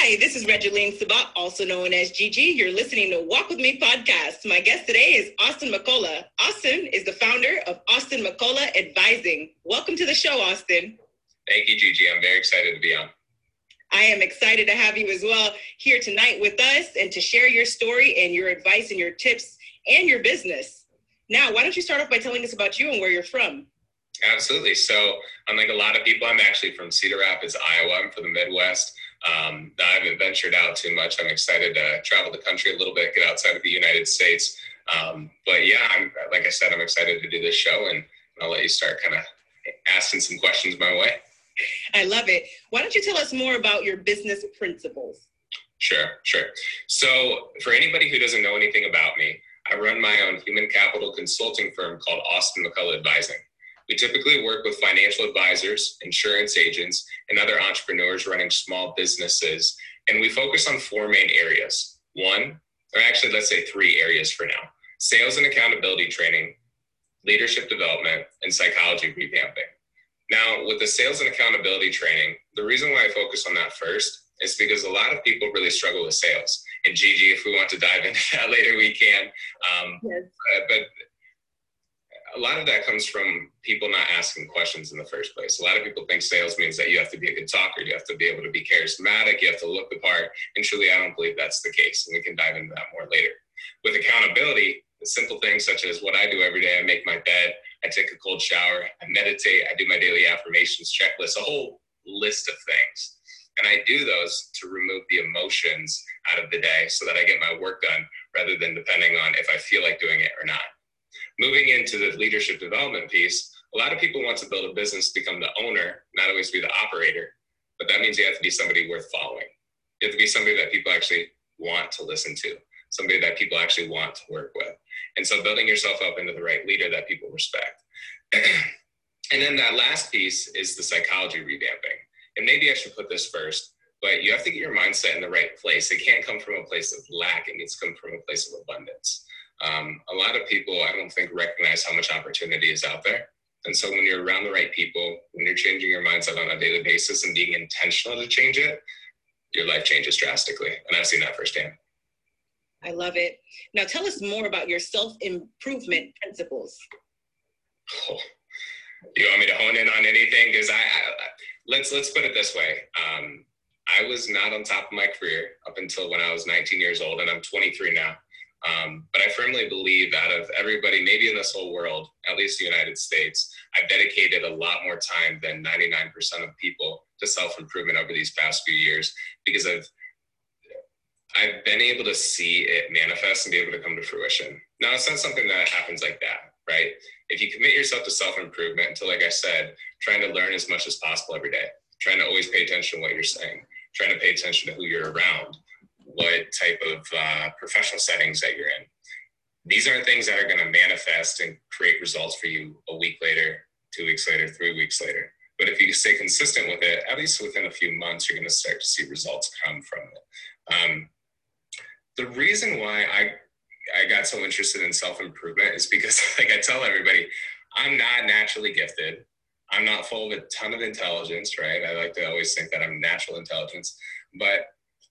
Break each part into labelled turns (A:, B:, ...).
A: Hi, this is Regeline Sabat, also known as Gigi. You're listening to Walk With Me podcast. My guest today is Austin McCullough. Austin is the founder of Austin McCullough Advising. Welcome to the show, Austin.
B: Thank you, Gigi. I'm very excited to be on.
A: I am excited to have you as well here tonight with us and to share your story and your advice and your tips and your business. Now, why don't you start off by telling us about you and where you're from?
B: Absolutely. So, unlike a lot of people, I'm actually from Cedar Rapids, Iowa. I'm from the Midwest. Um, I haven't ventured out too much. I'm excited to travel the country a little bit, get outside of the United States. Um, but yeah, I'm, like I said, I'm excited to do this show, and I'll let you start kind of asking some questions my way.
A: I love it. Why don't you tell us more about your business principles?
B: Sure, sure. So, for anybody who doesn't know anything about me, I run my own human capital consulting firm called Austin McCullough Advising. We typically work with financial advisors, insurance agents, and other entrepreneurs running small businesses. And we focus on four main areas. One, or actually, let's say three areas for now sales and accountability training, leadership development, and psychology revamping. Now, with the sales and accountability training, the reason why I focus on that first is because a lot of people really struggle with sales. And Gigi, if we want to dive into that later, we can. Um, yes. uh, but a lot of that comes from people not asking questions in the first place. A lot of people think sales means that you have to be a good talker, you have to be able to be charismatic, you have to look the part. And truly, I don't believe that's the case. And we can dive into that more later. With accountability, simple things such as what I do every day I make my bed, I take a cold shower, I meditate, I do my daily affirmations checklist, a whole list of things. And I do those to remove the emotions out of the day so that I get my work done rather than depending on if I feel like doing it or not. Moving into the leadership development piece, a lot of people want to build a business, become the owner, not always be the operator. But that means you have to be somebody worth following. You have to be somebody that people actually want to listen to, somebody that people actually want to work with. And so building yourself up into the right leader that people respect. and then that last piece is the psychology revamping. And maybe I should put this first, but you have to get your mindset in the right place. It can't come from a place of lack, it needs to come from a place of abundance. Um, a lot of people, I don't think, recognize how much opportunity is out there. And so when you're around the right people, when you're changing your mindset on a daily basis and being intentional to change it, your life changes drastically. And I've seen that firsthand.
A: I love it. Now tell us more about your self-improvement principles.
B: Oh, you want me to hone in on anything? Because I, I, let's let's put it this way. Um, I was not on top of my career up until when I was 19 years old, and I'm 23 now. Um, but I firmly believe out of everybody, maybe in this whole world, at least the United States, I've dedicated a lot more time than 99% of people to self improvement over these past few years because I've I've been able to see it manifest and be able to come to fruition. Now, it's not something that happens like that, right? If you commit yourself to self improvement, to like I said, trying to learn as much as possible every day, trying to always pay attention to what you're saying, trying to pay attention to who you're around, what type of uh, professional settings that you're in. These aren't things that are going to manifest and create results for you a week later, two weeks later, three weeks later. But if you stay consistent with it, at least within a few months, you're going to start to see results come from it. Um, the reason why I I got so interested in self improvement is because, like I tell everybody, I'm not naturally gifted. I'm not full of a ton of intelligence, right? I like to always think that I'm natural intelligence, but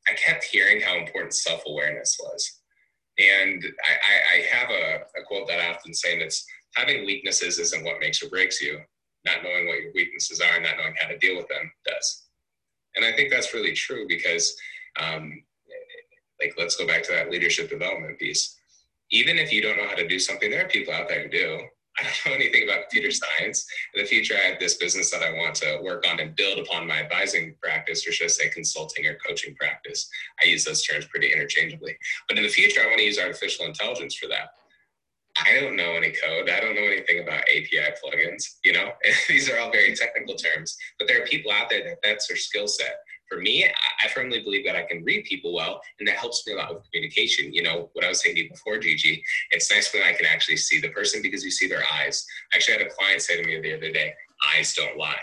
B: I kept hearing how important self awareness was. And I, I, I have a, a, quote that I often say, and it's having weaknesses isn't what makes or breaks you. Not knowing what your weaknesses are and not knowing how to deal with them does. And I think that's really true because, um, like, let's go back to that leadership development piece. Even if you don't know how to do something, there are people out there who do. I don't know anything about computer science. In the future, I have this business that I want to work on and build upon my advising practice, or should I say consulting or coaching practice. I use those terms pretty interchangeably. But in the future, I want to use artificial intelligence for that. I don't know any code. I don't know anything about API plugins. You know, these are all very technical terms, but there are people out there that that's their skill set for me, I firmly believe that I can read people well, and that helps me a lot with communication. You know, what I was saying to you before, Gigi, it's nice when I can actually see the person because you see their eyes. I actually had a client say to me the other day, eyes don't lie.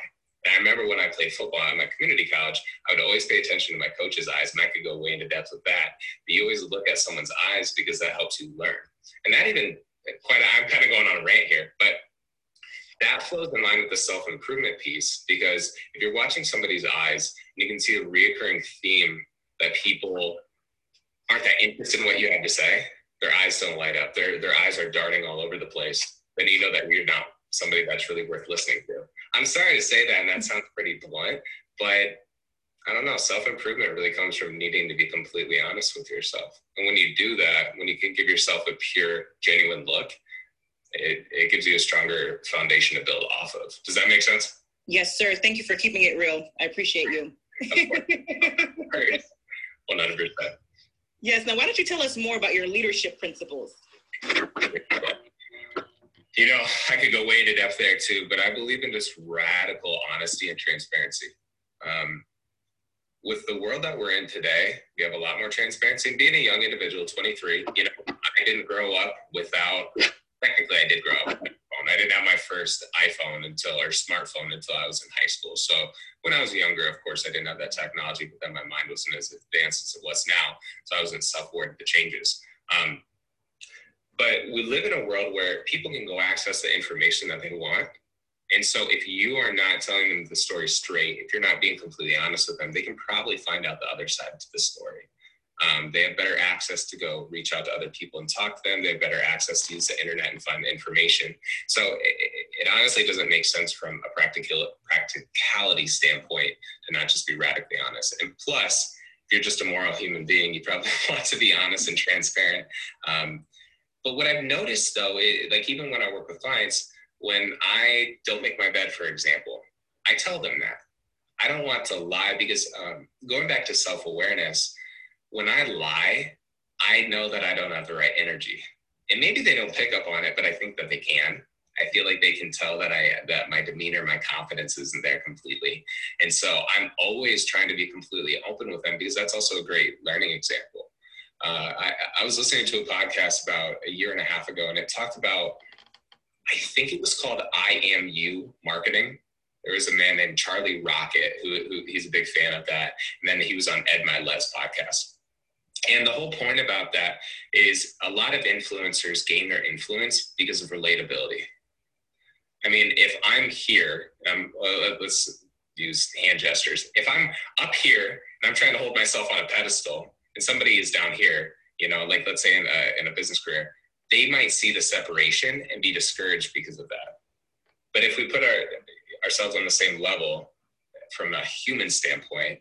B: And I remember when I played football at my community college, I would always pay attention to my coach's eyes, and I could go way into depth with that. But you always look at someone's eyes because that helps you learn. And that even, quite, I'm kind of going on a rant here, but that flows in line with the self improvement piece because if you're watching somebody's eyes, you can see a reoccurring theme that people aren't that interested in what you have to say, their eyes don't light up. Their their eyes are darting all over the place. Then you know that you're not somebody that's really worth listening to. I'm sorry to say that, and that sounds pretty blunt, but I don't know. Self improvement really comes from needing to be completely honest with yourself. And when you do that, when you can give yourself a pure, genuine look, it, it gives you a stronger foundation to build off of. Does that make sense?
A: Yes, sir. Thank you for keeping it real. I appreciate you.
B: 100%.
A: Yes. Now, why don't you tell us more about your leadership principles?
B: You know, I could go way into depth there too, but I believe in just radical honesty and transparency. Um, with the world that we're in today, we have a lot more transparency. Being a young individual, 23, you know, I didn't grow up without, technically, I did grow up phone. I didn't have my first iPhone until, or smartphone until I was in high school. So when I was younger, of course, I didn't have that technology, but then my mind wasn't as advanced as it was now. So I wasn't self aware of the changes. Um, but we live in a world where people can go access the information that they want and so if you are not telling them the story straight, if you're not being completely honest with them, they can probably find out the other side to the story. Um, they have better access to go reach out to other people and talk to them. They have better access to use the internet and find information. So it, it honestly doesn't make sense from a practical practicality standpoint to not just be radically honest. And plus, if you're just a moral human being, you probably want to be honest and transparent. Um, but what I've noticed though, like even when I work with clients, when I don't make my bed, for example, I tell them that. I don't want to lie because um, going back to self awareness, when I lie, I know that I don't have the right energy. And maybe they don't pick up on it, but I think that they can. I feel like they can tell that I that my demeanor, my confidence isn't there completely. And so I'm always trying to be completely open with them because that's also a great learning example. Uh, I, I was listening to a podcast about a year and a half ago, and it talked about I think it was called I Am You Marketing. There was a man named Charlie Rocket who, who he's a big fan of that. And then he was on Ed Mylett's podcast. And the whole point about that is a lot of influencers gain their influence because of relatability. I mean, if I'm here, um, let's use hand gestures. If I'm up here and I'm trying to hold myself on a pedestal, and somebody is down here, you know, like let's say in a, in a business career, they might see the separation and be discouraged because of that. But if we put our, ourselves on the same level from a human standpoint,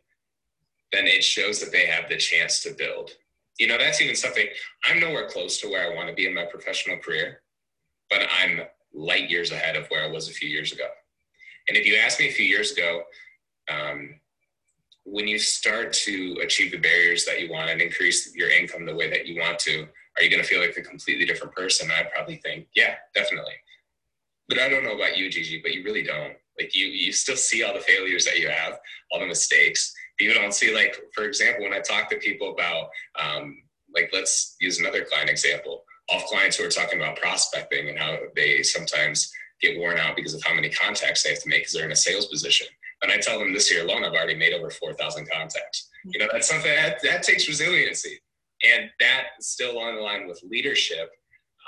B: then it shows that they have the chance to build. You know, that's even something I'm nowhere close to where I want to be in my professional career, but I'm light years ahead of where I was a few years ago. And if you asked me a few years ago, um, when you start to achieve the barriers that you want and increase your income the way that you want to, are you going to feel like a completely different person? I'd probably think, yeah, definitely. But I don't know about you, Gigi, but you really don't. Like you, you still see all the failures that you have, all the mistakes. You don't see, like, for example, when I talk to people about, um, like, let's use another client example. All clients who are talking about prospecting and how they sometimes get worn out because of how many contacts they have to make because they're in a sales position. And I tell them this year alone, I've already made over 4,000 contacts. You know, that's something that, that takes resiliency and that still on the line with leadership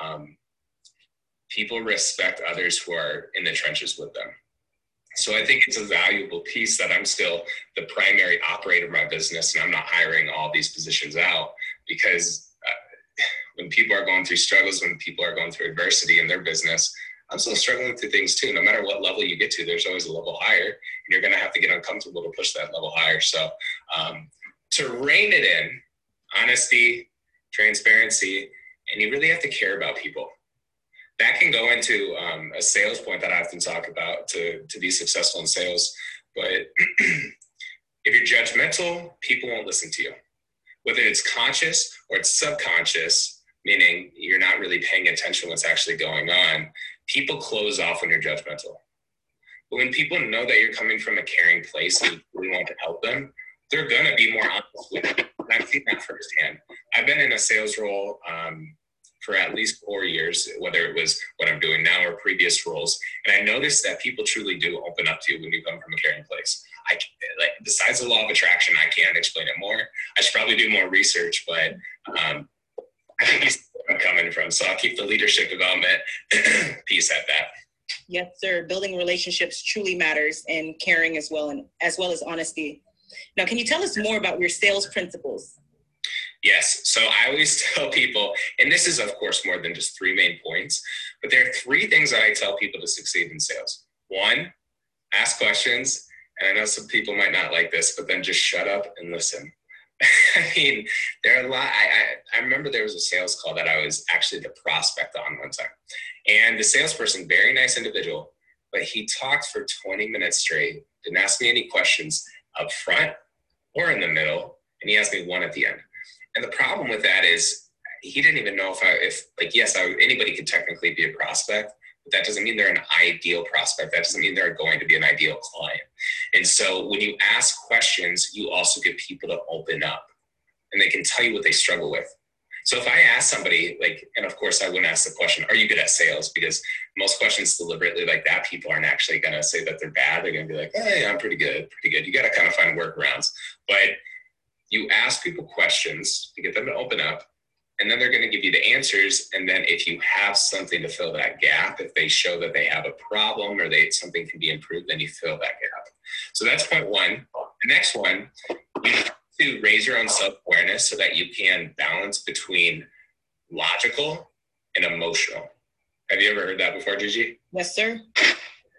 B: um, people respect others who are in the trenches with them so i think it's a valuable piece that i'm still the primary operator of my business and i'm not hiring all these positions out because uh, when people are going through struggles when people are going through adversity in their business i'm still struggling through things too no matter what level you get to there's always a level higher and you're going to have to get uncomfortable to push that level higher so um, to rein it in honesty, transparency, and you really have to care about people. That can go into um, a sales point that I often talk about to, to be successful in sales. But if you're judgmental, people won't listen to you. Whether it's conscious or it's subconscious, meaning you're not really paying attention to what's actually going on, people close off when you're judgmental. But when people know that you're coming from a caring place and you really want to help them, they're going to be more honest with you. And I've seen that firsthand. I've been in a sales role um, for at least four years, whether it was what I'm doing now or previous roles. And I noticed that people truly do open up to you when you come from a caring place. I like besides the law of attraction, I can't explain it more. I should probably do more research, but um, I think he's I'm coming from. So I'll keep the leadership development piece at that.
A: Yes, sir. Building relationships truly matters, and caring as well, and as well as honesty Now, can you tell us more about your sales principles?
B: Yes. So I always tell people, and this is, of course, more than just three main points, but there are three things that I tell people to succeed in sales. One, ask questions. And I know some people might not like this, but then just shut up and listen. I mean, there are a lot. I, I, I, remember there was a sales call that I was actually the prospect on one time. And the salesperson, very nice individual, but he talked for 20 minutes straight, didn't ask me any questions up front or in the middle, and he asked me one at the end. And the problem with that is he didn't even know if I, if like, yes, I, anybody could technically be a prospect, but that doesn't mean they're an ideal prospect. That doesn't mean they're going to be an ideal client. And so when you ask questions, you also get people to open up and they can tell you what they struggle with. So if I ask somebody, like, and of course I wouldn't ask the question, are you good at sales? Because most questions deliberately like that, people aren't actually going to say that they're bad. They're going to be like, hey, I'm pretty good, pretty good. You got to kind of find workarounds. But you ask people questions to get them to open up and then they're going to give you the answers and then if you have something to fill that gap if they show that they have a problem or they something can be improved then you fill that gap. So that's point one. The next one you have to raise your own self-awareness so that you can balance between logical and emotional. Have you ever heard that before gigi?
A: Yes sir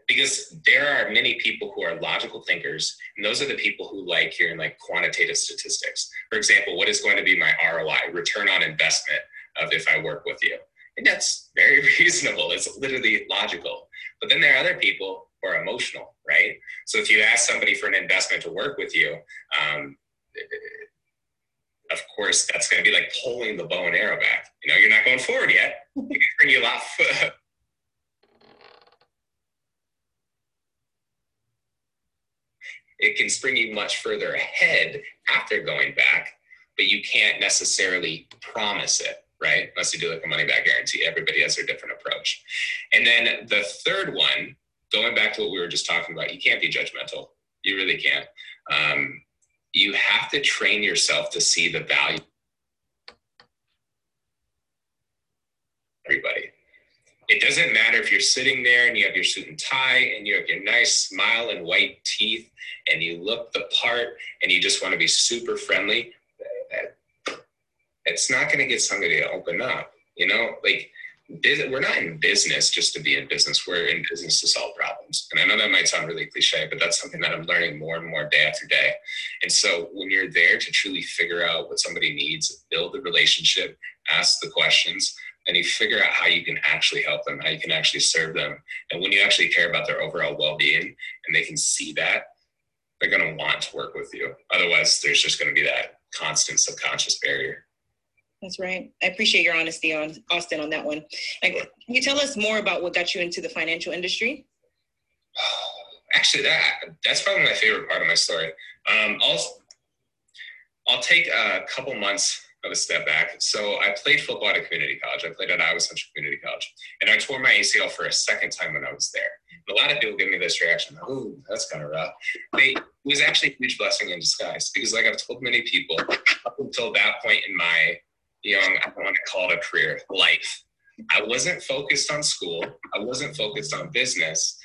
B: because there are many people who are logical thinkers and those are the people who like hearing like quantitative statistics. For example what is going to be my roi return on investment of if i work with you? And that's very reasonable. It's literally logical. But then there are other people who are emotional right? So if you ask somebody for an investment to work with you um, of course that's going to be like pulling the bow and arrow back. You know you're not going forward yet. It bring you a lot it can spring you much further ahead after going back, but you can't necessarily promise it, right? Unless you do like a money back guarantee. Everybody has their different approach. And then the third one, going back to what we were just talking about, you can't be judgmental. You really can't. Um, you have to train yourself to see the value. Everybody. It doesn't matter if you're sitting there and you have your suit and tie and you have your nice smile and white teeth and you look the part and you just want to be super friendly. It's not going to get somebody to open up. You know, like we're not in business just to be in business. We're in business to solve problems. And I know that might sound really cliche, but that's something that I'm learning more and more day after day. And so when you're there to truly figure out what somebody needs, build the relationship, ask the questions, and you figure out how you can actually help them, how you can actually serve them. And when you actually care about their overall well being and they can see that, they're going to want to work with you. Otherwise, there's just going to be that constant subconscious barrier.
A: That's right. I appreciate your honesty on Austin on that one. can you tell us more about what got you into the financial industry?
B: Actually, that that's probably my favorite part of my story. Um, I'll I'll take a couple months of a step back. So I played football at a community college. I played at Iowa Central Community College, and I tore my ACL for a second time when I was there. A lot of people give me this reaction, "Oh, that's kind of rough." They, it was actually a huge blessing in disguise because, like I've told many people, up until that point in my young, I want to call it a career, life, I wasn't focused on school. I wasn't focused on business.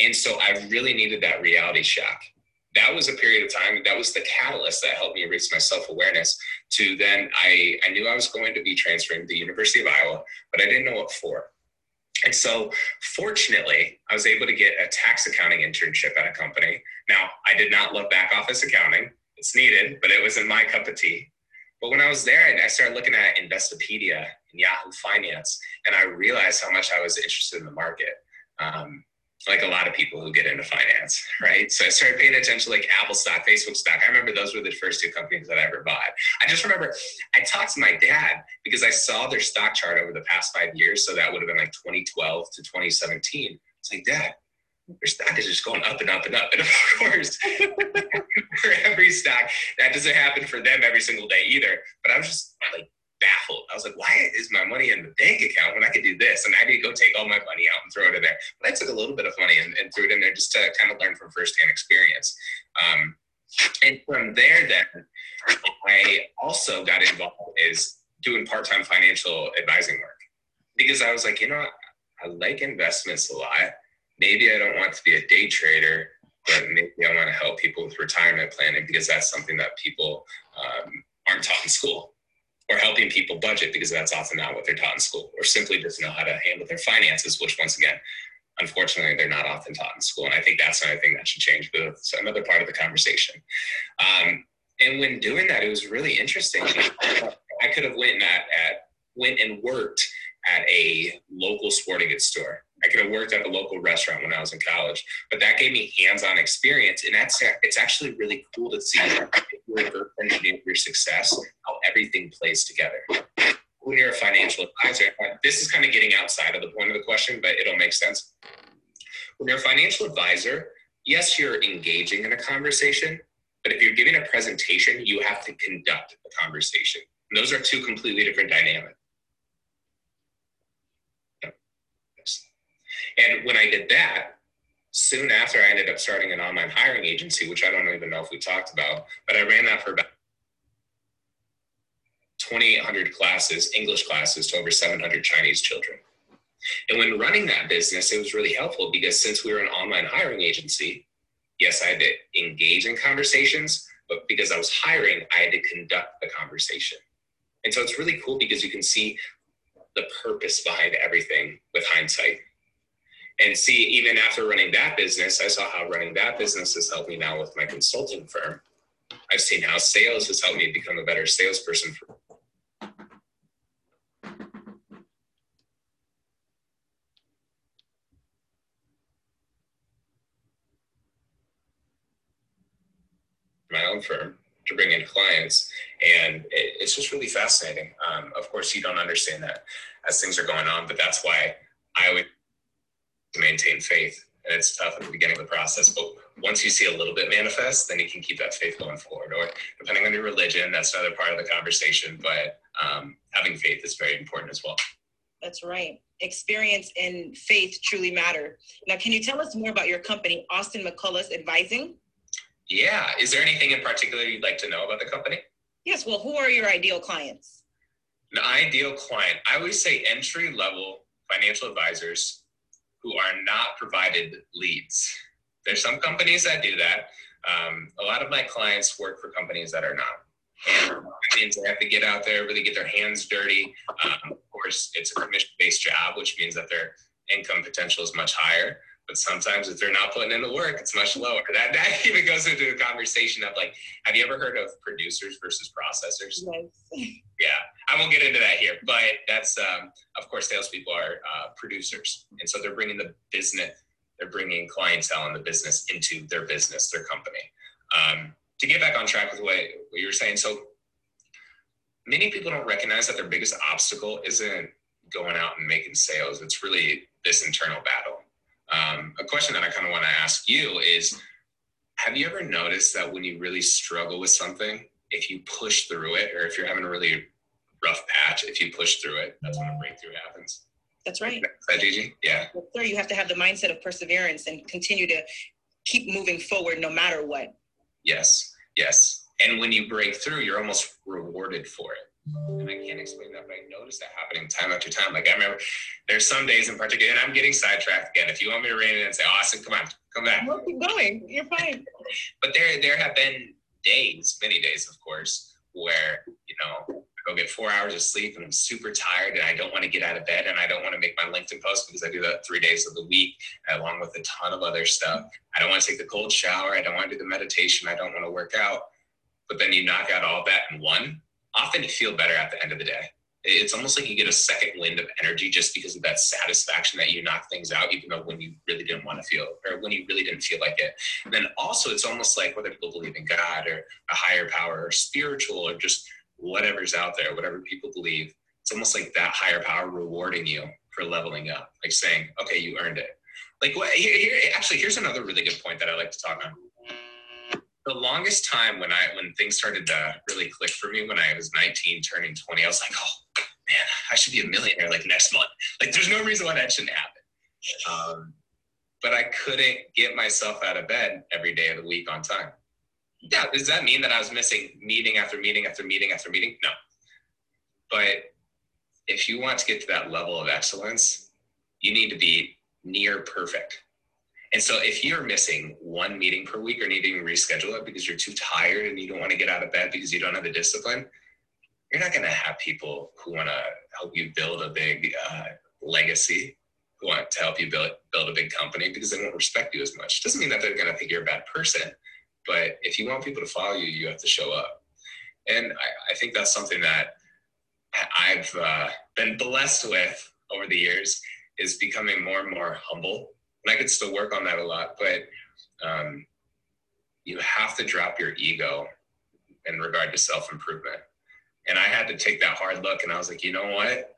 B: And so I really needed that reality shock that was a period of time that was the catalyst that helped me raise my self-awareness to then I, I knew I was going to be transferring to the University of Iowa, but I didn't know what for. And so fortunately, I was able to get a tax accounting internship at a company. Now, I did not love back office accounting. It's needed, but it wasn't my cup of tea. But when I was there, I started looking at Investopedia and Yahoo Finance, and I realized how much I was interested in the market. Um, like a lot of people who get into finance, right? So I started paying attention to like Apple stock, Facebook stock. I remember those were the first two companies that I ever bought. I just remember I talked to my dad because I saw their stock chart over the past five years. So that would have been like 2012 to 2017. It's like, Dad, their stock is just going up and up and up. And of course, for every stock, that doesn't happen for them every single day either. But I was just like baffled. I was like, why is my money in the bank account when I could do this? And I did go take all my money out and throw it in there. But I took a little bit of money and, and threw it in there just to kind of learn from firsthand experience. Um, and from there, then I also got involved is doing part-time financial advising work because I was like, you know, I like investments a lot. Maybe I don't want to be a day trader, but maybe I want to help people with retirement planning because that's something that people um, aren't taught in school. Or helping people budget because that's often not what they're taught in school, or simply just know how to handle their finances, which once again, unfortunately, they're not often taught in school. And I think that's another thing that should change, but it's another part of the conversation. Um, and when doing that, it was really interesting. I could have went at, at went and worked at a local sporting goods store. I could have worked at a local restaurant when I was in college, but that gave me hands-on experience, and that's it's actually really cool to see your your success, how everything plays together. When you're a financial advisor, this is kind of getting outside of the point of the question, but it'll make sense. When you're a financial advisor, yes, you're engaging in a conversation, but if you're giving a presentation, you have to conduct a conversation. And those are two completely different dynamics. And when I did that, soon after I ended up starting an online hiring agency, which I don't even know if we talked about, but I ran that for about 2,800 classes, English classes to over 700 Chinese children. And when running that business, it was really helpful because since we were an online hiring agency, yes, I had to engage in conversations, but because I was hiring, I had to conduct the conversation. And so it's really cool because you can see the purpose behind everything with hindsight and see even after running that business i saw how running that business has helped me now with my consulting firm. I've seen how sales has helped me become a better salesperson for my own firm to bring in clients. And it, it's just really fascinating. Um, of course you don't understand that as things are going on but that's why i would to maintain faith. And it's tough at the beginning of the process, but once you see a little bit manifest, then you can keep that faith going forward. Or depending on your religion, that's another part of the conversation. But um, having faith is very important as well.
A: That's right. Experience and faith truly matter. Now, can you tell us more about your company, Austin McCullough's Advising?
B: Yeah. Is there anything in particular you'd like to know about the company?
A: Yes. Well, who are your ideal clients?
B: An ideal client, I always say entry level financial advisors who are not provided leads. There's some companies that do that. Um, a lot of my clients work for companies that are not. And that means they have to get out there, really get their hands dirty. Um, of course, it's a commission based job, which means that their income potential is much higher. But sometimes if they're not putting in the work, it's much lower. That, that even goes into a conversation of like, have you ever heard of producers versus processors? Yes. Yeah, I won't get into that here, but that's, um, of course, salespeople are uh, producers. And so they're bringing the business, they're bringing clientele and the business into their business, their company. Um, to get back on track with what, what you were saying, so many people don't recognize that their biggest obstacle isn't going out and making sales. It's really this internal battle. Um, a question that I kind of want to ask you is Have you ever noticed that when you really struggle with something, if you push through it, or if you're having a really rough patch, if you push through it, that's when a breakthrough happens?
A: That's right.
B: Is that Gigi? Yeah.
A: Well, sir, you have to have the mindset of perseverance and continue to keep moving forward no matter what.
B: Yes, yes. And when you break through, you're almost rewarded for it and I can't explain that, but I noticed that happening time after time. Like I remember there's some days in particular, and I'm getting sidetracked again. If you want me to rein in and say, Austin, come on, come back.
A: No, keep going. You're fine.
B: but there there have been days, many days of course, where, you know, I go get four hours of sleep and I'm super tired and I don't want to get out of bed and I don't want to make my LinkedIn post because I do that three days of the week along with a ton of other stuff. I don't want to take the cold shower. I don't want to do the meditation. I don't want to work out. But then you knock out all that in one often you feel better at the end of the day. It's almost like you get a second wind of energy just because of that satisfaction that you knock things out, even though when you really didn't want to feel or when you really didn't feel like it. And then also, it's almost like whether people believe in God or a higher power or spiritual or just whatever's out there, whatever people believe, it's almost like that higher power rewarding you for leveling up, like saying, okay, you earned it. Like, what, here, here, actually, here's another really good point that I like to talk on the longest time when I when things started to really click for me when I was 19, turning 20, I was like, oh man, I should be a millionaire like next month. Like there's no reason why that shouldn't happen. Um, but I couldn't get myself out of bed every day of the week on time. Yeah, does that mean that I was missing meeting after meeting after meeting after meeting? No. But if you want to get to that level of excellence, you need to be near perfect. And so if you're missing one meeting per week or needing to reschedule it because you're too tired and you don't want to get out of bed because you don't have the discipline, you're not going to have people who want to help you build a big uh, legacy, who want to help you build build a big company because they won't respect you as much. Doesn't mean that they're going to think you're a bad person, but if you want people to follow you, you have to show up. And I, I think that's something that I've uh, been blessed with over the years is becoming more and more humble. And I could still work on that a lot, but um, you have to drop your ego in regard to self improvement. And I had to take that hard look, and I was like, you know what?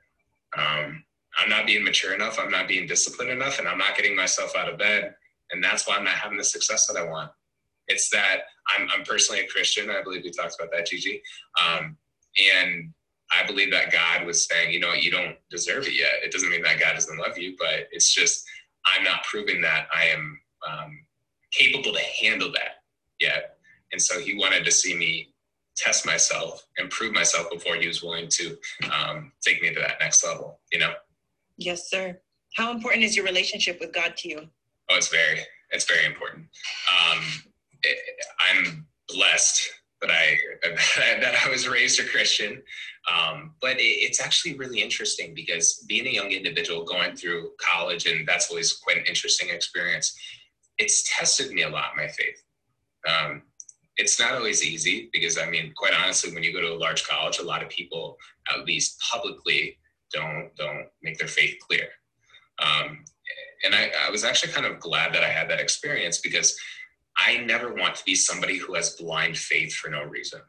B: Um, I'm not being mature enough. I'm not being disciplined enough, and I'm not getting myself out of bed. And that's why I'm not having the success that I want. It's that I'm, I'm personally a Christian. I believe we talked about that, Gigi. Um, and I believe that God was saying, you know, you don't deserve it yet. It doesn't mean that God doesn't love you, but it's just I'm not proving that I am um, capable to handle that yet. And so He wanted to see me test myself and prove myself before He was willing to um, take me to that next level. You know?
A: Yes, sir. How important is your relationship with God to you?
B: Oh, it's very, it's very important. Um, it, I'm blessed that I that I was raised a Christian. Um, but it, it's actually really interesting because being a young individual going through college, and that's always quite an interesting experience. It's tested me a lot, my faith. Um, it's not always easy because, I mean, quite honestly, when you go to a large college, a lot of people, at least publicly, don't don't make their faith clear. Um, and I, I was actually kind of glad that I had that experience because I never want to be somebody who has blind faith for no reason.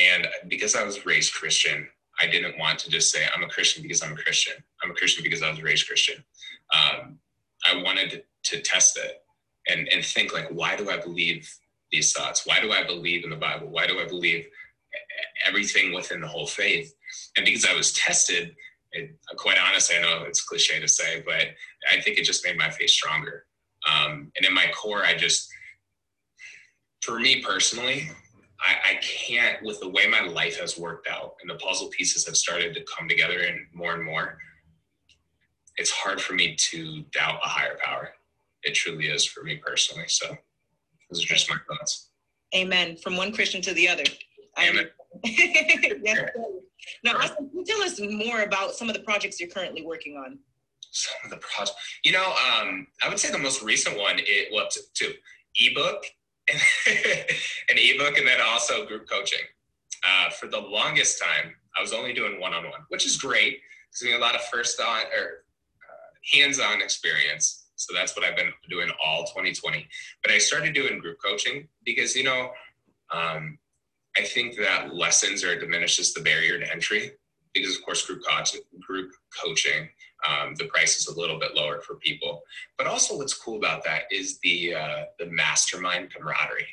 B: And because I was raised Christian, I didn't want to just say, I'm a Christian because I'm a Christian. I'm a Christian because I was raised Christian. Um, I wanted to test it and, and think, like, why do I believe these thoughts? Why do I believe in the Bible? Why do I believe everything within the whole faith? And because I was tested, it, quite honestly, I know it's cliche to say, but I think it just made my faith stronger. Um, and in my core, I just, for me personally, I, I, can't, with the way my life has worked out and the puzzle pieces have started to come together and more and more, it's hard for me to doubt a higher power. It truly is for me personally. So those are just my thoughts.
A: Amen. From one Christian to the other.
B: Amen.
A: yes. Now, Austin, can you tell us more about some of the projects you're currently working on?
B: Some of the projects, you know, um, I would say the most recent one, it well, two ebook an ebook and then also group coaching. Uh, for the longest time, I was only doing one-on-one, which is great. Because a lot of first on or uh, hands-on experience. So that's what I've been doing all 2020. But I started doing group coaching because you know, um, I think that lessons or diminishes the barrier to entry because of course group coaching, group coaching um, the price is a little bit lower for people. But also, what's cool about that is the uh, the mastermind camaraderie.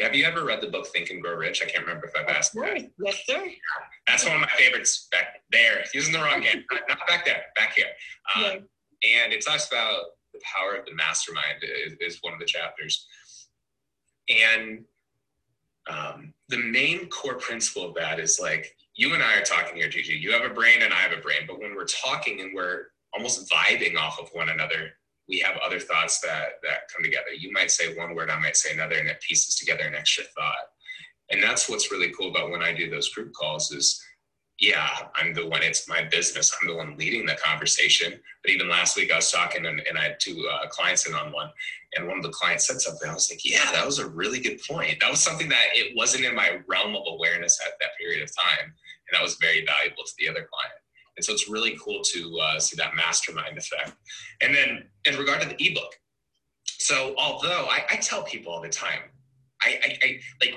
B: Have you ever read the book Think and Grow Rich? I can't remember if I've asked that.
A: Yes, sir.
B: That's one of my favorites back there. Using the wrong hand, not back there, back here. Um, yeah. And it talks about the power of the mastermind is, is one of the chapters. And um, the main core principle of that is like you and I are talking here, Gigi. You have a brain and I have a brain, but when we're talking and we're almost vibing off of one another, we have other thoughts that that come together. You might say one word, I might say another, and it pieces together an extra thought. And that's what's really cool about when I do those group calls is yeah, I'm the one, it's my business. I'm the one leading the conversation. But even last week I was talking and, and I had two uh, clients in on one and one of the clients said something. I was like, yeah, that was a really good point. That was something that it wasn't in my realm of awareness at that period of time. And that was very valuable to the other client. And so it's really cool to uh, see that mastermind effect. And then in regard to the ebook, so although I, I tell people all the time, I, I, I, like,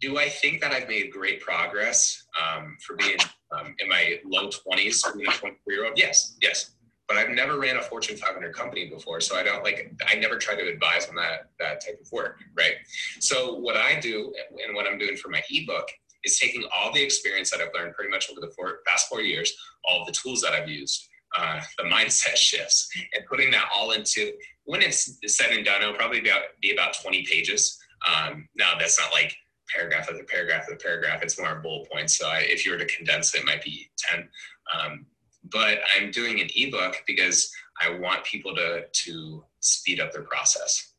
B: do I think that I've made great progress um, for being um, in my low 20s, being a 23 year old? Yes, yes. But I've never ran a Fortune 500 company before, so I don't like. I never try to advise on that that type of work, right? So what I do and what I'm doing for my ebook is taking all the experience that I've learned pretty much over the four, past four years, all the tools that I've used, uh, the mindset shifts, and putting that all into when it's said and done, it'll probably be about, be about 20 pages. Um, now, that's not like paragraph after paragraph after paragraph. It's more bullet points. So I, if you were to condense it, it might be 10. Um, but I'm doing an ebook because I want people to, to speed up their process.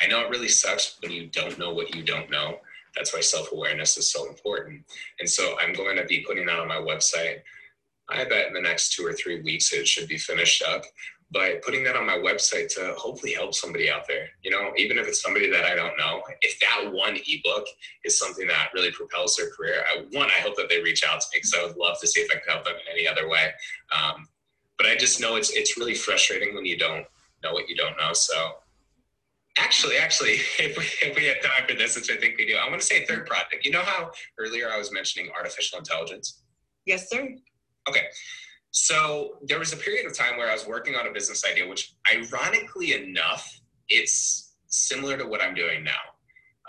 B: I know it really sucks when you don't know what you don't know. That's why self awareness is so important. And so I'm going to be putting that on my website. I bet in the next two or three weeks it should be finished up but putting that on my website to hopefully help somebody out there you know even if it's somebody that i don't know if that one ebook is something that really propels their career I, one i hope that they reach out to me because i would love to see if i can help them in any other way um, but i just know it's it's really frustrating when you don't know what you don't know so actually actually if we, if we had time for this which i think we do i want to say third project you know how earlier i was mentioning artificial intelligence
A: yes sir
B: okay so there was a period of time where I was working on a business idea, which ironically enough, it's similar to what I'm doing now.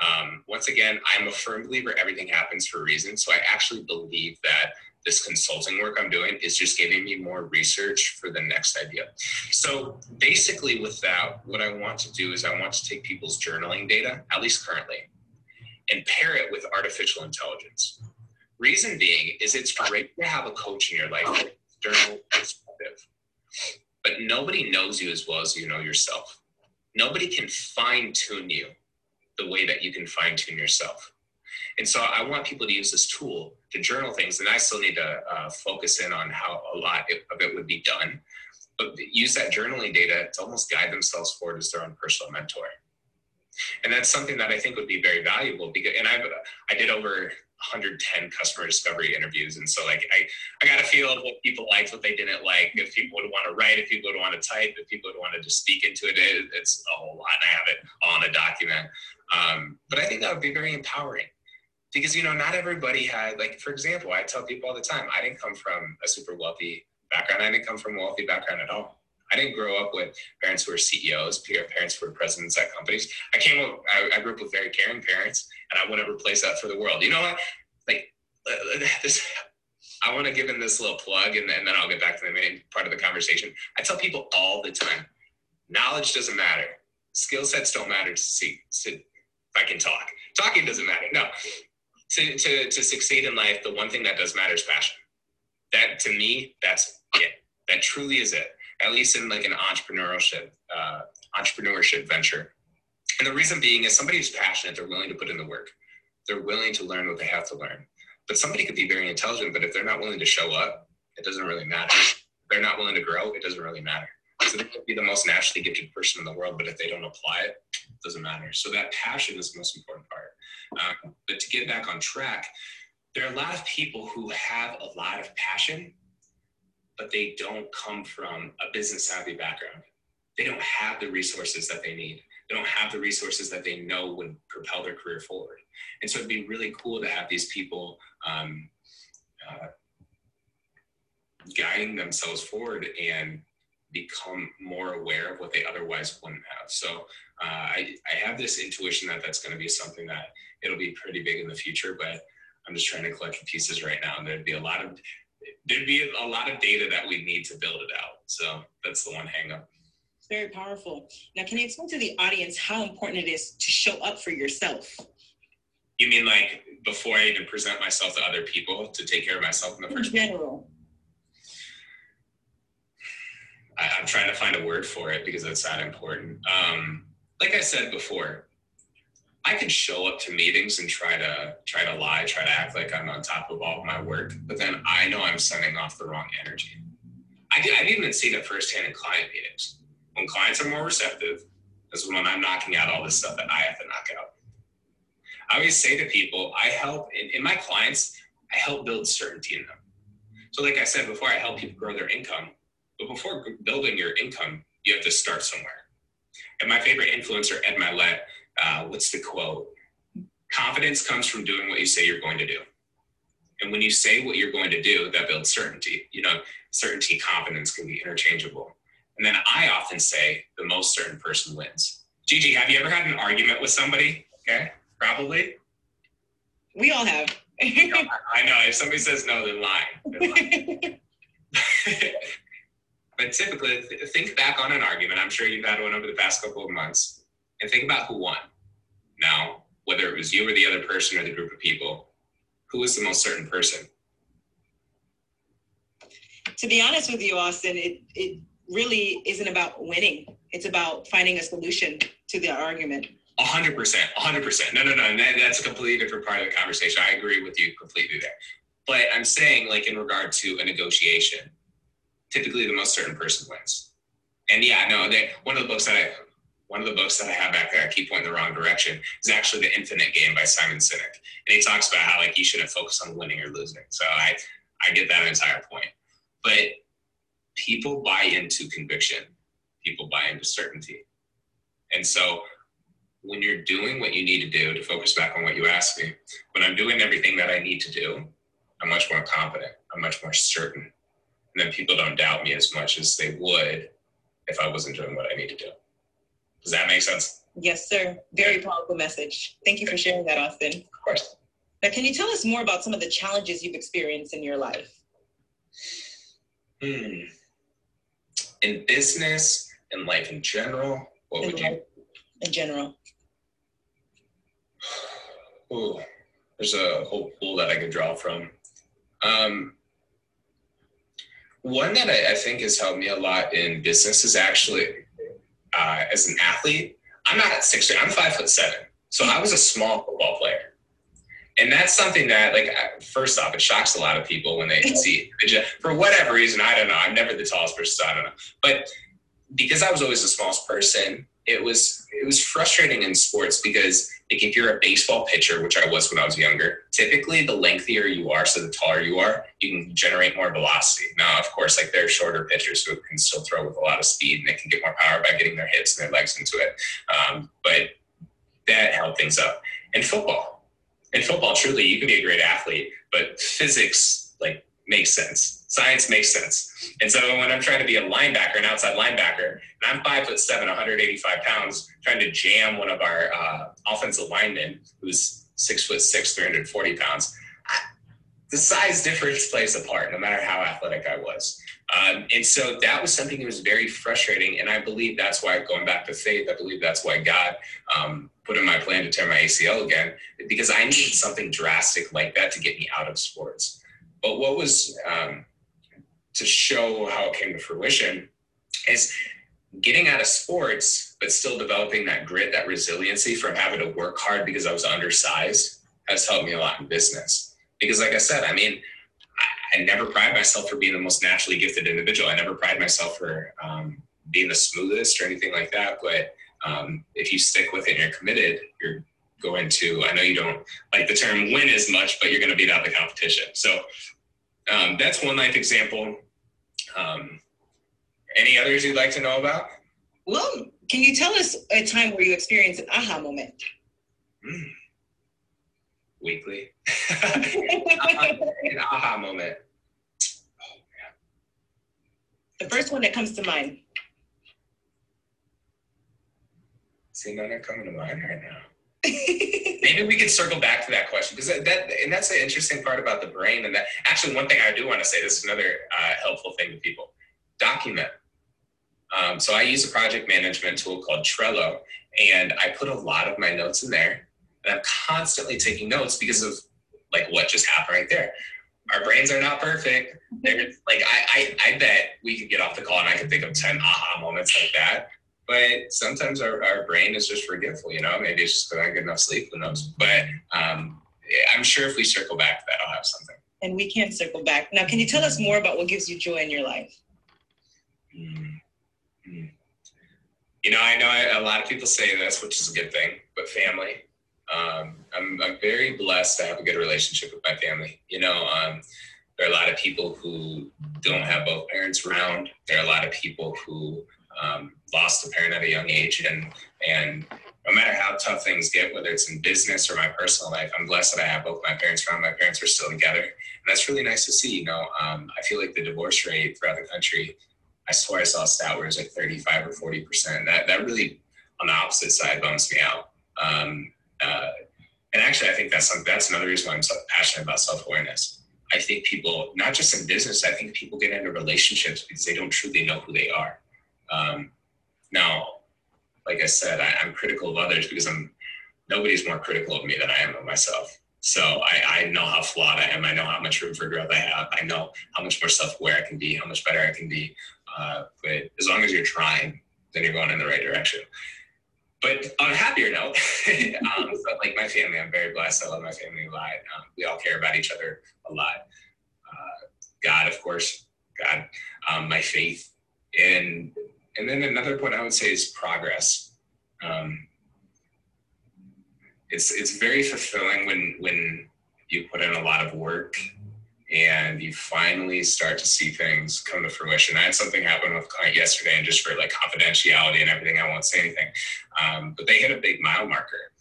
B: Um, once again, I'm a firm believer everything happens for a reason. So I actually believe that this consulting work I'm doing is just giving me more research for the next idea. So basically, with that, what I want to do is I want to take people's journaling data, at least currently, and pair it with artificial intelligence. Reason being is it's great to have a coach in your life external perspective. But nobody knows you as well as you know yourself. Nobody can fine tune you the way that you can fine tune yourself. And so I want people to use this tool to journal things, and I still need to uh, focus in on how a lot of it would be done. But use that journaling data to almost guide themselves forward as their own personal mentor. And that's something that I think would be very valuable because, and I've, I did over 110 customer discovery interviews. And so like I, I got a feel of what people liked, what they didn't like, if people would want to write, if people would want to type, if people would want to just speak into it, it it's a whole lot. And I have it on a document. Um, but I think that would be very empowering because, you know, not everybody had, like, for example, I tell people all the time, I didn't come from a super wealthy background. I didn't come from a wealthy background at all. I didn't grow up with parents who were CEOs, parents who were presidents at companies. I came up, I, I grew up with very caring parents, and I wouldn't replace that for the world. You know what? Like uh, this, I want to give in this little plug, and, and then I'll get back to the main part of the conversation. I tell people all the time, knowledge doesn't matter. Skill sets don't matter to see. To, if I can talk, talking doesn't matter. No, to, to, to succeed in life, the one thing that does matter is passion. That to me, that's it. That truly is it at least in like an entrepreneurship uh, entrepreneurship venture. And the reason being is somebody who's passionate, they're willing to put in the work. They're willing to learn what they have to learn. But somebody could be very intelligent, but if they're not willing to show up, it doesn't really matter. If they're not willing to grow, it doesn't really matter. So they could be the most naturally gifted person in the world, but if they don't apply it, it doesn't matter. So that passion is the most important part. Um, but to get back on track, there are a lot of people who have a lot of passion, but they don't come from a business savvy background. They don't have the resources that they need. They don't have the resources that they know would propel their career forward. And so it'd be really cool to have these people um, uh, guiding themselves forward and become more aware of what they otherwise wouldn't have. So uh, I, I have this intuition that that's going to be something that it'll be pretty big in the future, but I'm just trying to collect the pieces right now. And there'd be a lot of there'd be a lot of data that we need to build it out. So that's the one hangup.
A: It's very powerful. Now, can you explain to the audience how important it is to show up for yourself?
B: You mean like before I even present myself to other people to take care of myself in the first
A: place? In general.
B: I, am trying to find a word for it because that's that important. Um, like I said before, I could show up to meetings and try to try to lie, try to act like I'm on top of all of my work, but then I know I'm sending off the wrong energy. I did, I've even seen it firsthand in client meetings. When clients are more receptive, is when I'm knocking out all this stuff that I have to knock out. I always say to people, I help in, in my clients, I help build certainty in them. So, like I said before, I help people grow their income. But before building your income, you have to start somewhere. And my favorite influencer, Ed Mylett, uh, what's the quote? Confidence comes from doing what you say you're going to do. And when you say what you're going to do, that builds certainty. You know, certainty, confidence can be interchangeable. And then I often say the most certain person wins. Gigi, have you ever had an argument with somebody? Okay, probably.
A: We all have.
B: I know. If somebody says no, then lie. lying. but typically, think back on an argument. I'm sure you've had one over the past couple of months and think about who won. Now, whether it was you or the other person or the group of people, who was the most certain person?
A: To be honest with you, Austin, it, it really isn't about winning. it's about finding a solution to the argument.
B: Hundred percent, hundred percent. No, no, no. That, that's a completely different part of the conversation. I agree with you completely there. But I'm saying, like in regard to a negotiation, typically the most certain person wins. And yeah, no, they, one of the books that I one of the books that I have back there, I keep pointing the wrong direction, is actually The Infinite Game by Simon Sinek. And he talks about how like you shouldn't focus on winning or losing. So I I get that entire point. But people buy into conviction. People buy into certainty. And so when you're doing what you need to do to focus back on what you asked me, when I'm doing everything that I need to do, I'm much more confident. I'm much more certain. And then people don't doubt me as much as they would if I wasn't doing what I need to do. Does that make sense?
A: Yes, sir. Very powerful message. Thank you for sharing that, Austin.
B: Of course.
A: Now, can you tell us more about some of the challenges you've experienced in your life?
B: Hmm. In business, in life in general, what in would you?
A: In general.
B: Ooh, there's a whole pool that I could draw from. Um, one that I, I, think has helped me a lot in business is actually uh, as an athlete. I'm not at six. I'm five foot seven, so I was a small football player and that's something that like first off it shocks a lot of people when they see it for whatever reason i don't know i'm never the tallest person so i don't know but because i was always the smallest person it was it was frustrating in sports because like if you're a baseball pitcher which i was when i was younger typically the lengthier you are so the taller you are you can generate more velocity. Now of course like they're shorter pitchers who can still throw with a lot of speed and they can get more power by getting their hips and their legs into it. Um, but that held things up. In football. In football, truly, you can be a great athlete, but physics makes sense. Science makes sense. And so when I'm trying to be a linebacker, an outside linebacker, and I'm five foot seven, 185 pounds, trying to jam one of our uh, offensive linemen who's six foot six, 340 pounds, I, the size difference plays a part, no matter how athletic I was. Um, and so that was something that was very frustrating. And I believe that's why, going back to faith, I believe that's why God um, put in my plan to tear my ACL again, because I needed something drastic like that to get me out of sports. But what was um, to show how it came to fruition is getting out of sports, but still developing that grit, that resiliency from having to work hard because I was undersized has helped me a lot in business. Because, like I said, I mean, I never pride myself for being the most naturally gifted individual. I never pride myself for um, being the smoothest or anything like that. But um, if you stick with it and you're committed, you're going to, I know you don't like the term win as much, but you're going to beat out the competition. So um, that's one life example. Um, any others you'd like to know about?
A: Well, can you tell us a time where you experienced an aha moment?
B: Mm weekly. an aha moment.
A: Oh. The first one that comes to mind.
B: See, none are coming to mind right now. Maybe we could circle back to that question because that, that, and that's the interesting part about the brain. And that actually, one thing I do want to say this is another uh, helpful thing to people: document. Um, so I use a project management tool called Trello, and I put a lot of my notes in there and I'm constantly taking notes because of like what just happened right there. Our brains are not perfect. They're, like I, I, I bet we could get off the call and I could think of 10 aha moments like that. But sometimes our, our brain is just forgetful, you know, maybe it's just because I get enough sleep, who knows? But um, I'm sure if we circle back to that, I'll have something.
A: And we can circle back. Now, can you tell us more about what gives you joy in your life?
B: Mm-hmm. You know, I know a lot of people say this, which is a good thing, but family, um, I'm, I'm very blessed to have a good relationship with my family. You know, um, there are a lot of people who don't have both parents around. There are a lot of people who um, lost a parent at a young age, and and no matter how tough things get, whether it's in business or my personal life, I'm blessed that I have both my parents around. My parents are still together, and that's really nice to see. You know, um, I feel like the divorce rate throughout the country. I swear I saw a stat where it was like 35 or 40 percent. That that really, on the opposite side, bums me out. Um, uh, and actually, I think that's some, that's another reason why I'm so passionate about self awareness. I think people, not just in business, I think people get into relationships because they don't truly know who they are. Um, now, like I said, I, I'm critical of others because I'm nobody's more critical of me than I am of myself. So I, I know how flawed I am. I know how much room for growth I have. I know how much more self aware I can be, how much better I can be. Uh, but as long as you're trying, then you're going in the right direction. But on a happier note, um, like my family, I'm very blessed. I love my family a lot. Um, we all care about each other a lot. Uh, God, of course, God, um, my faith, and and then another point I would say is progress. Um, it's it's very fulfilling when when you put in a lot of work and you finally start to see things come to fruition. I had something happen with a client yesterday, and just for like confidentiality and everything, I won't say anything. Um, but they hit a big mile marker,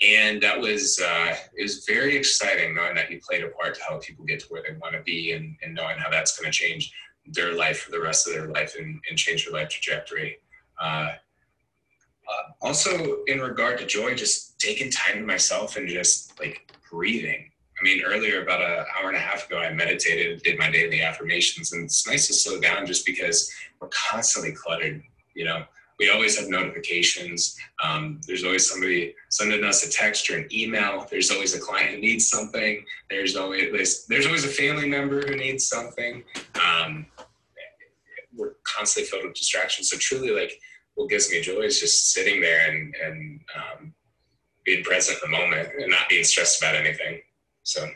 B: and that was uh, it was very exciting knowing that you played a part to help people get to where they want to be, and, and knowing how that's going to change their life for the rest of their life and, and change their life trajectory. Uh, uh, also, in regard to joy, just taking time to myself and just like breathing I mean, earlier, about an hour and a half ago, I meditated, did my daily affirmations, and it's nice to slow down just because we're constantly cluttered. You know, we always have notifications. Um, there's always somebody sending us a text or an email. There's always a client who needs something. There's always there's always a family member who needs something. Um, we're constantly filled with distractions. So truly, like, what gives me joy is just sitting there and and um, being present in the moment and not being stressed about anything. So,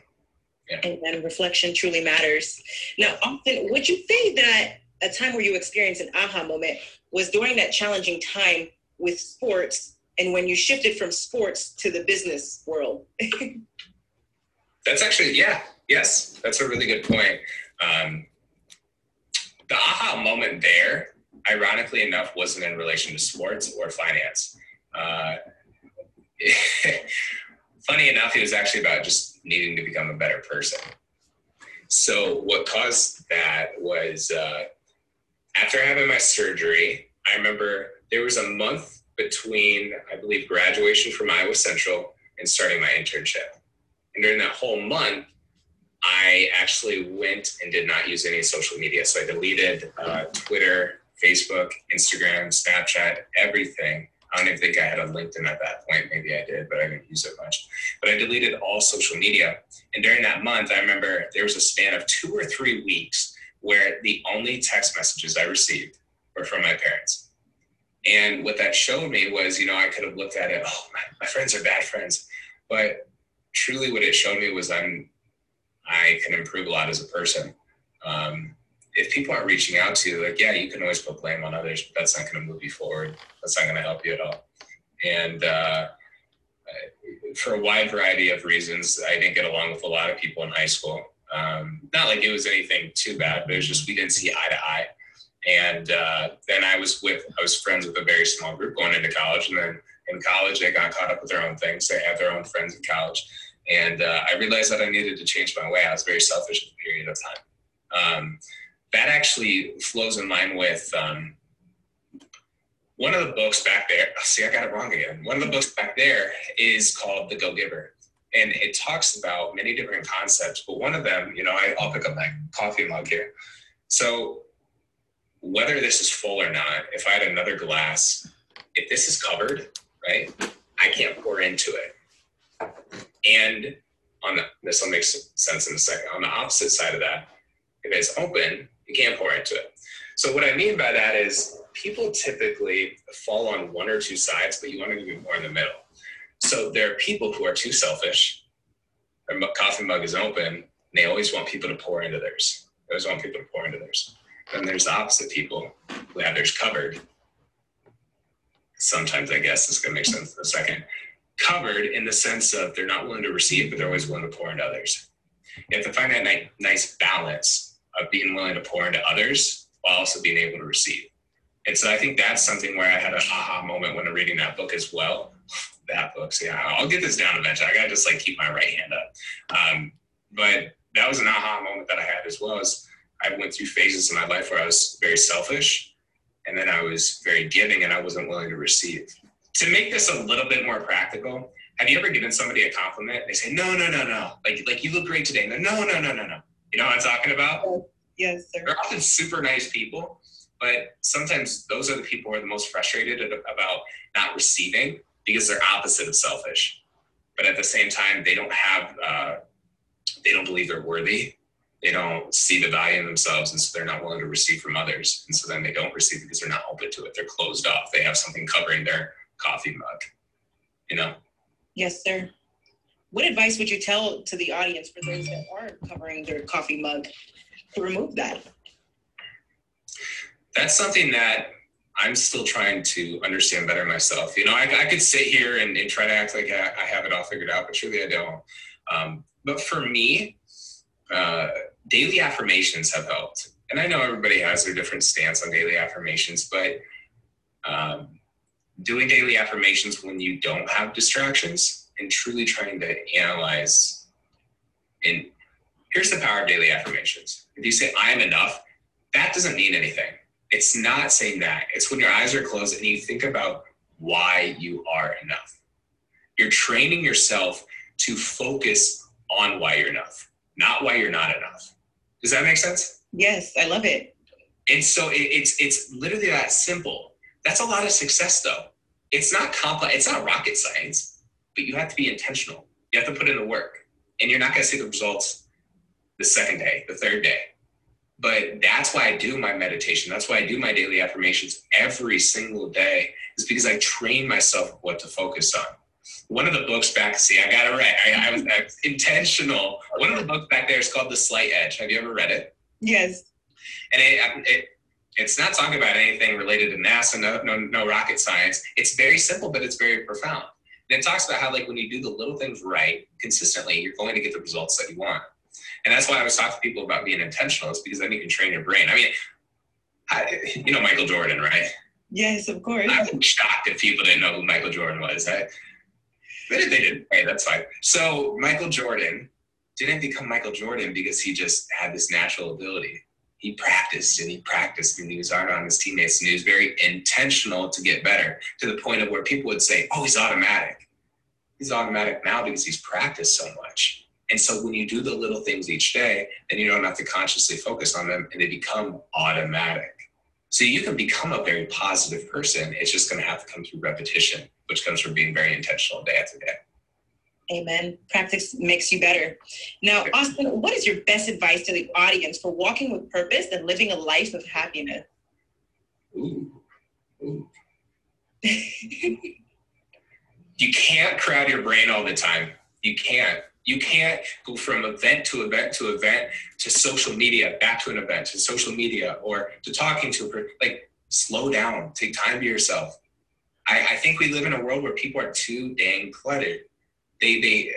A: yeah. And then reflection truly matters. Now, often, would you say that a time where you experienced an aha moment was during that challenging time with sports and when you shifted from sports to the business world?
B: that's actually, yeah, yes, that's a really good point. Um, the aha moment there, ironically enough, wasn't in relation to sports or finance. Uh, funny enough, it was actually about just needing to become a better person. So, what caused that was uh, after having my surgery, I remember there was a month between, I believe, graduation from Iowa Central and starting my internship. And during that whole month, I actually went and did not use any social media. So I deleted uh, Twitter, Facebook, Instagram, Snapchat, everything I don't even think I had a LinkedIn at that point. Maybe I did, but I didn't use it much. But I deleted all social media. And during that month, I remember there was a span of two or three weeks where the only text messages I received were from my parents. And what that showed me was, you know, I could have looked at it, oh, my, my friends are bad friends. But truly what it showed me was I'm, I can improve a lot as a person. Um, if people aren't reaching out to you, like, yeah, you can always put blame on others, but that's not going to move you forward. That's not going to help you at all. And uh, for a wide variety of reasons, I didn't get along with a lot of people in high school. Um, not like it was anything too bad, but it was just we didn't see eye to eye. And uh, then I was with, I was friends with a very small group going into college. And then in college, they got caught up with their own things. They had their own friends in college. And uh, I realized that I needed to change my way. I was very selfish at the period of time. Um, that actually flows in line with um, one of the books back there. See, I got it wrong again. One of the books back there is called The Go Giver. And it talks about many different concepts, but one of them, you know, I, I'll pick up my coffee mug here. So, whether this is full or not, if I had another glass, if this is covered, right, I can't pour into it. And on the, this will make sense in a second. On the opposite side of that, if it's open, you can't pour into it. So what I mean by that is people typically fall on one or two sides, but you want to be more in the middle. So there are people who are too selfish. Their coffee mug is open, and they always want people to pour into theirs. They always want people to pour into theirs. Then there's the opposite people who have theirs covered. Sometimes I guess this is gonna make sense in a second. Covered in the sense of they're not willing to receive, but they're always willing to pour into others. You have to find that nice balance of being willing to pour into others while also being able to receive. And so I think that's something where I had an aha moment when I'm reading that book as well. That book, so yeah, I'll get this down eventually. I gotta just like keep my right hand up. Um, but that was an aha moment that I had as well as I went through phases in my life where I was very selfish and then I was very giving and I wasn't willing to receive. To make this a little bit more practical, have you ever given somebody a compliment? They say, no, no, no, no. Like, like you look great today. No, no, no, no, no, no. You know what I'm talking about?
A: Yes, sir.
B: They're often super nice people, but sometimes those are the people who are the most frustrated about not receiving because they're opposite of selfish. But at the same time, they don't have, uh, they don't believe they're worthy. they don't see the value in themselves and so they're not willing to receive from others and so then they don't receive because they're not open to it they're closed off they have something covering their coffee mug you know
A: yes sir what advice would you tell to the audience for those that are covering their coffee mug to remove that
B: that's something that i'm still trying to understand better myself you know i, I could sit here and, and, try to act like I, I, have it all figured out but truly i don't um, but for me uh, daily affirmations have helped. And I know everybody has their different stance on daily affirmations, but um, doing daily affirmations when you don't have distractions and truly trying to analyze. And here's the power of daily affirmations. If you say, I'm enough, that doesn't mean anything. It's not saying that. It's when your eyes are closed and you think about why you are enough. You're training yourself to focus on why you're enough not why you're not enough. Does that make sense?
A: Yes, I love it.
B: And so it, it's it's literally that simple. That's a lot of success though. It's not complex, it's not rocket science, but you have to be intentional. You have to put in the work. And you're not gonna see the results the second day, the third day. But that's why I do my meditation. That's why I do my daily affirmations every single day, is because I train myself what to focus on one of the books back, see, I got it right. I, I, was, I, was, intentional. One of the books back there is called The Slight Edge. Have you ever read it?
A: Yes.
B: And it, um, it it's not talking about anything related to NASA, no, no, no rocket science. It's very simple, but it's very profound. And it talks about how, like, when you do the little things right consistently, you're going to get the results that you want. And that's why I was talking to people about being intentional, is because then you can train your brain. I mean, I, you know Michael Jordan, right?
A: Yes, of course.
B: I'm shocked if people didn't know who Michael Jordan was. I, but if they didn't. Hey, that's fine. So Michael Jordan didn't become Michael Jordan because he just had this natural ability. He practiced and he practiced and he was hard on his teammates and he was very intentional to get better to the point of where people would say, oh, he's automatic. He's automatic now because he's practiced so much. And so when you do the little things each day, then you don't have to consciously focus on them and they become automatic. So you can become a very positive person. It's just going to have to come through repetition which comes from being very intentional day after day.
A: Amen. Practice makes you better. Now, Austin, what is your best advice to the audience for walking with purpose and living a life of happiness? Ooh. Ooh.
B: you can't crowd your brain all the time. You can't. You can't go from event to event to event to social media, back to an event to social media or to talking to a person. Like, slow down, take time to yourself. I, I think we live in a world where people are too dang cluttered. They they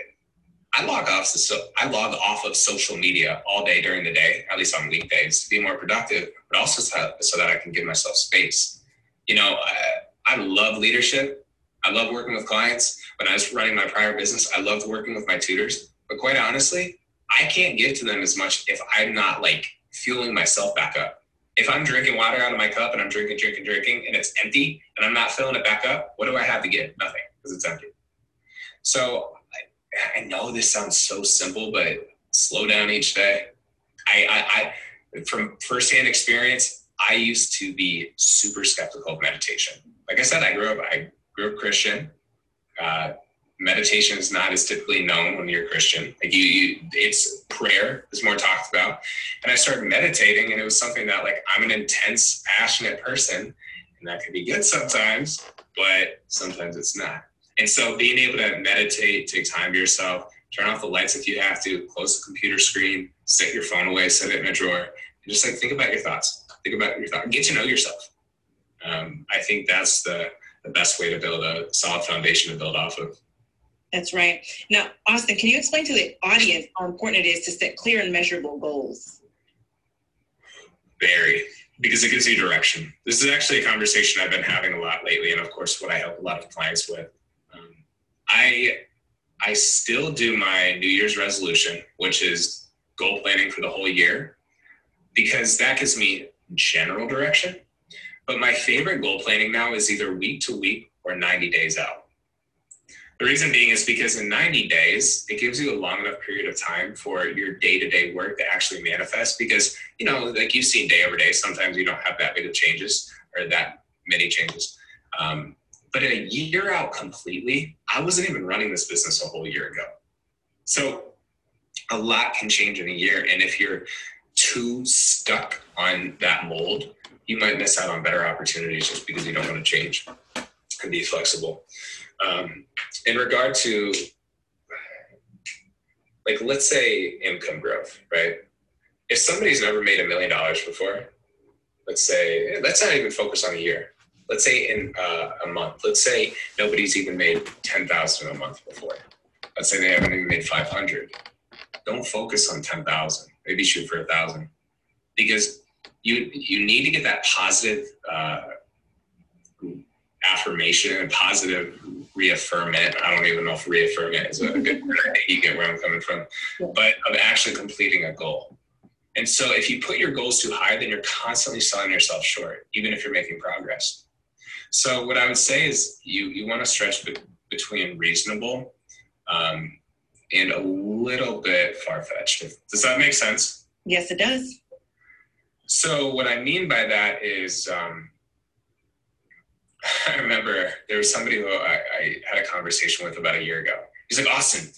B: I log off so I log off of social media all day during the day, at least on weekdays, to be more productive, but also so, that I can give myself space. You know, I, I love leadership. I love working with clients. When I was running my prior business, I loved working with my tutors. But quite honestly, I can't give to them as much if I'm not like fueling myself back up if I'm drinking water out of my cup and I'm drinking, drinking, drinking, and it's empty and I'm not filling it back up, what do I have to get? Nothing because it's empty. So I, I, know this sounds so simple, but slow down each day. I, I, I, from firsthand experience, I used to be super skeptical of meditation. Like I said, I grew up, I grew up Christian. Uh, meditation is not as typically known when you're a Christian. Like you, you, it's prayer is more talked about. And I started meditating, and it was something that like I'm an intense, passionate person, and that can be good sometimes, but sometimes it's not. And so being able to meditate, take time to yourself, turn off the lights if you have to, close the computer screen, set your phone away, set it in a drawer, and just like think about your thoughts. Think about your thoughts. Get to know yourself. Um, I think that's the the best way to build a solid foundation to build off of.
A: That's right. Now, Austin, can you explain to the audience how important it is to set clear and measurable goals?
B: Very, because it gives you direction. This is actually a conversation I've been having a lot lately, and of course, what I help a lot of clients with. Um, I I still do my New Year's resolution, which is goal planning for the whole year, because that gives me general direction. But my favorite goal planning now is either week to week or 90 days out. The reason being is because in 90 days, it gives you a long enough period of time for your day to day work to actually manifest. Because, you know, like you've seen day over day, sometimes you don't have that big of changes or that many changes. Um, but in a year out completely, I wasn't even running this business a whole year ago. So a lot can change in a year. And if you're too stuck on that mold, you might miss out on better opportunities just because you don't want to change and be flexible. Um, in regard to, like, let's say income growth, right? If somebody's never made a million dollars before, let's say, let's not even focus on a year. Let's say in uh, a month. Let's say nobody's even made ten thousand a month before. Let's say they haven't even made five hundred. Don't focus on ten thousand. Maybe shoot for a thousand, because you you need to get that positive uh, affirmation and positive reaffirmment. I don't even know if reaffirmment is a good word. I think you get where I'm coming from, but of actually completing a goal. And so if you put your goals too high, then you're constantly selling yourself short, even if you're making progress. So what I would say is you you want to stretch be- between reasonable um, and a little bit far fetched. Does that make sense?
A: Yes, it does.
B: So what I mean by that is, um, I remember there was somebody who I, I had a conversation with about a year ago. He's like, Austin,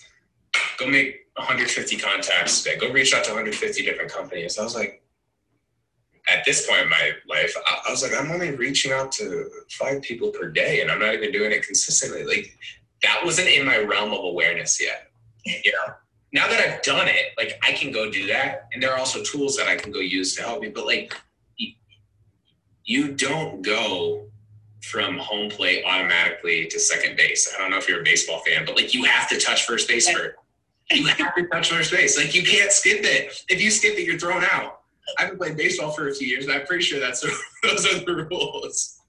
B: go make 150 contacts today. Go reach out to 150 different companies. I was like, at this point in my life, I, I was like, I'm only reaching out to five people per day, and I'm not even doing it consistently. Like that wasn't in my realm of awareness yet. You know, now that I've done it, like I can go do that, and there are also tools that I can go use to help me. But like, you don't go from home plate automatically to second base. I don't know if you're a baseball fan, but like you have to touch first base first. You have to touch first base. Like you can't skip it. If you skip it, you're thrown out. I've been playing baseball for a few years, and I'm pretty sure that's those are the rules.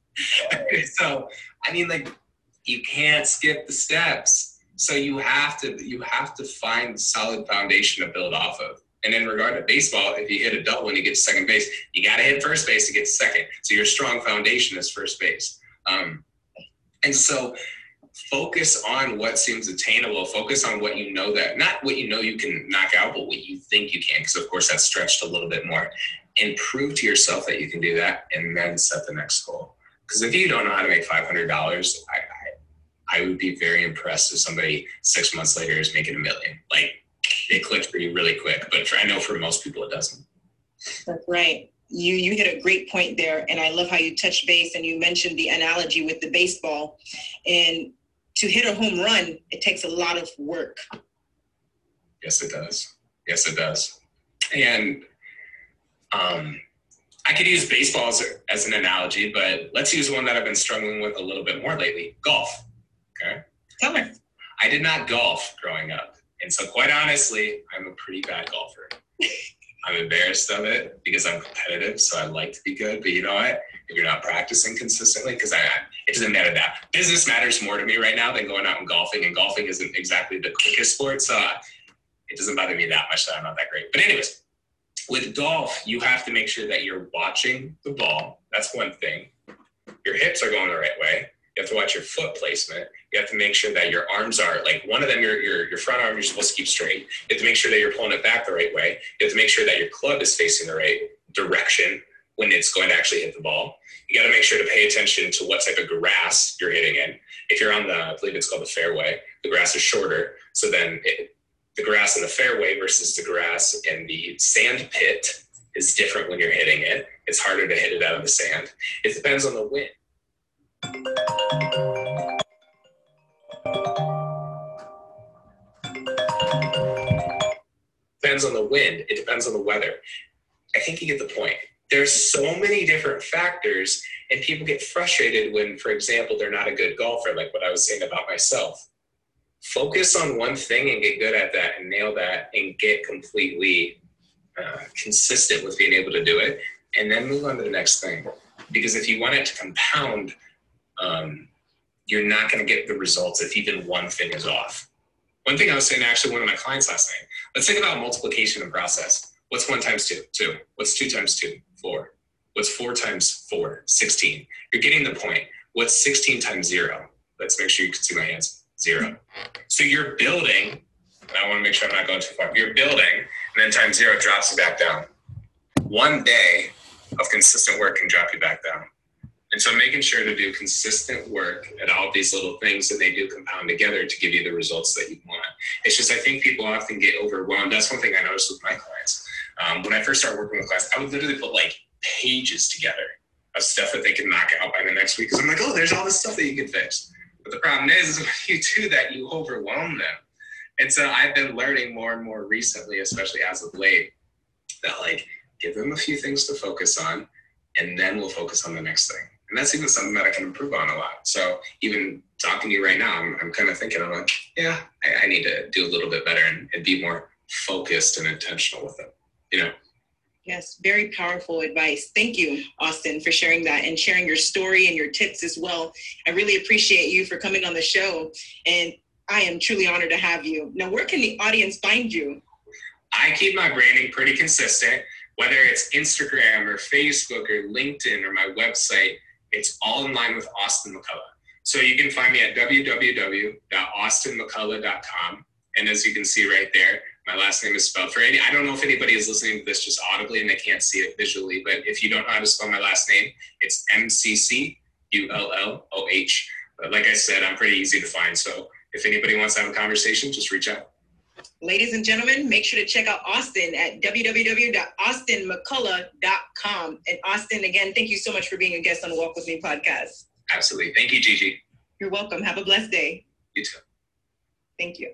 B: so I mean, like you can't skip the steps. So you have to you have to find solid foundation to build off of. And in regard to baseball, if you hit a double and you get to second base, you got to hit first base to get second. So your strong foundation is first base. Um, and so focus on what seems attainable. Focus on what you know that, not what you know you can knock out, but what you think you can. Because, of course, that's stretched a little bit more. And prove to yourself that you can do that and then set the next goal. Because if you don't know how to make $500, I, I, would be very impressed if somebody six months later is making a million. Like, it clicks for you really quick. But for, I know for most people, it doesn't.
A: That's right you you hit a great point there and i love how you touched base and you mentioned the analogy with the baseball and to hit a home run it takes a lot of work
B: yes it does yes it does and um i could use baseball as, as an analogy but let's use one that i've been struggling with a little bit more lately golf okay
A: tell me
B: i did not golf growing up and so quite honestly i'm a pretty bad golfer I'm embarrassed of it because I'm competitive, so I like to be good. But you know what? If you're not practicing consistently, because I, it doesn't matter that business matters more to me right now than going out and golfing, and golfing isn't exactly the quickest sport, so it doesn't bother me that much that I'm not that great. But anyways, with golf, you have to make sure that you're watching the ball. That's one thing. Your hips are going the right way. You have to watch your foot placement. You have to make sure that your arms are like one of them, your, your, your front arm, you're supposed to keep straight. You have to make sure that you're pulling it back the right way. You have to make sure that your club is facing the right direction when it's going to actually hit the ball. You got to make sure to pay attention to what type of grass you're hitting in. If you're on the, I believe it's called the fairway, the grass is shorter. So then it, the grass in the fairway versus the grass in the sand pit is different when you're hitting it. It's harder to hit it out of the sand. It depends on the wind. Depends on the wind, it depends on the weather. I think you get the point. There's so many different factors, and people get frustrated when, for example, they're not a good golfer, like what I was saying about myself. Focus on one thing and get good at that and nail that and get completely uh, consistent with being able to do it, and then move on to the next thing. Because if you want it to compound, um, you're not going to get the results if even one thing is off. One thing I was saying to actually one of my clients last night, let's think about multiplication and process. What's one times two? Two. What's two times two? Four. What's four times four? 16. You're getting the point. What's 16 times zero? Let's make sure you can see my hands. Zero. So you're building, and I want to make sure I'm not going too far. You're building, and then times zero drops you back down. One day of consistent work can drop you back down. And so making sure to do consistent work at all these little things and they do compound together to give you the results that you want. It's just, I think people often get overwhelmed. That's one thing I noticed with my clients. Um, when I first started working with clients, I would literally put like pages together of stuff that they could knock out by the next week. Cause I'm like, oh, there's all this stuff that you can fix. But the problem is, is when you do that, you overwhelm them. And so I've been learning more and more recently, especially as of late, that like give them a few things to focus on and then we'll focus on the next thing. And that's even something that I can improve on a lot. So even talking to you right now, I'm, I'm kind of thinking, I'm like, yeah, I, I need to do a little bit better and, and be more focused and intentional with it, you know?
A: Yes, very powerful advice. Thank you, Austin, for sharing that and sharing your story and your tips as well. I really appreciate you for coming on the show. And I am truly honored to have you. Now, where can the audience find you?
B: I keep my branding pretty consistent, whether it's Instagram or Facebook or LinkedIn or my website, it's all in line with Austin McCulloh. So you can find me at www.austinmcculloh.com. And as you can see right there, my last name is spelled for any. I don't know if anybody is listening to this just audibly and they can't see it visually, but if you don't know how to spell my last name, it's M C C U L L O H. Like I said, I'm pretty easy to find. So if anybody wants to have a conversation, just reach out.
A: Ladies and gentlemen, make sure to check out Austin at www.austinmcculloh.com. And Austin, again, thank you so much for being a guest on the Walk With Me podcast.
B: Absolutely. Thank you, Gigi.
A: You're welcome. Have a blessed day.
B: You too.
A: Thank you.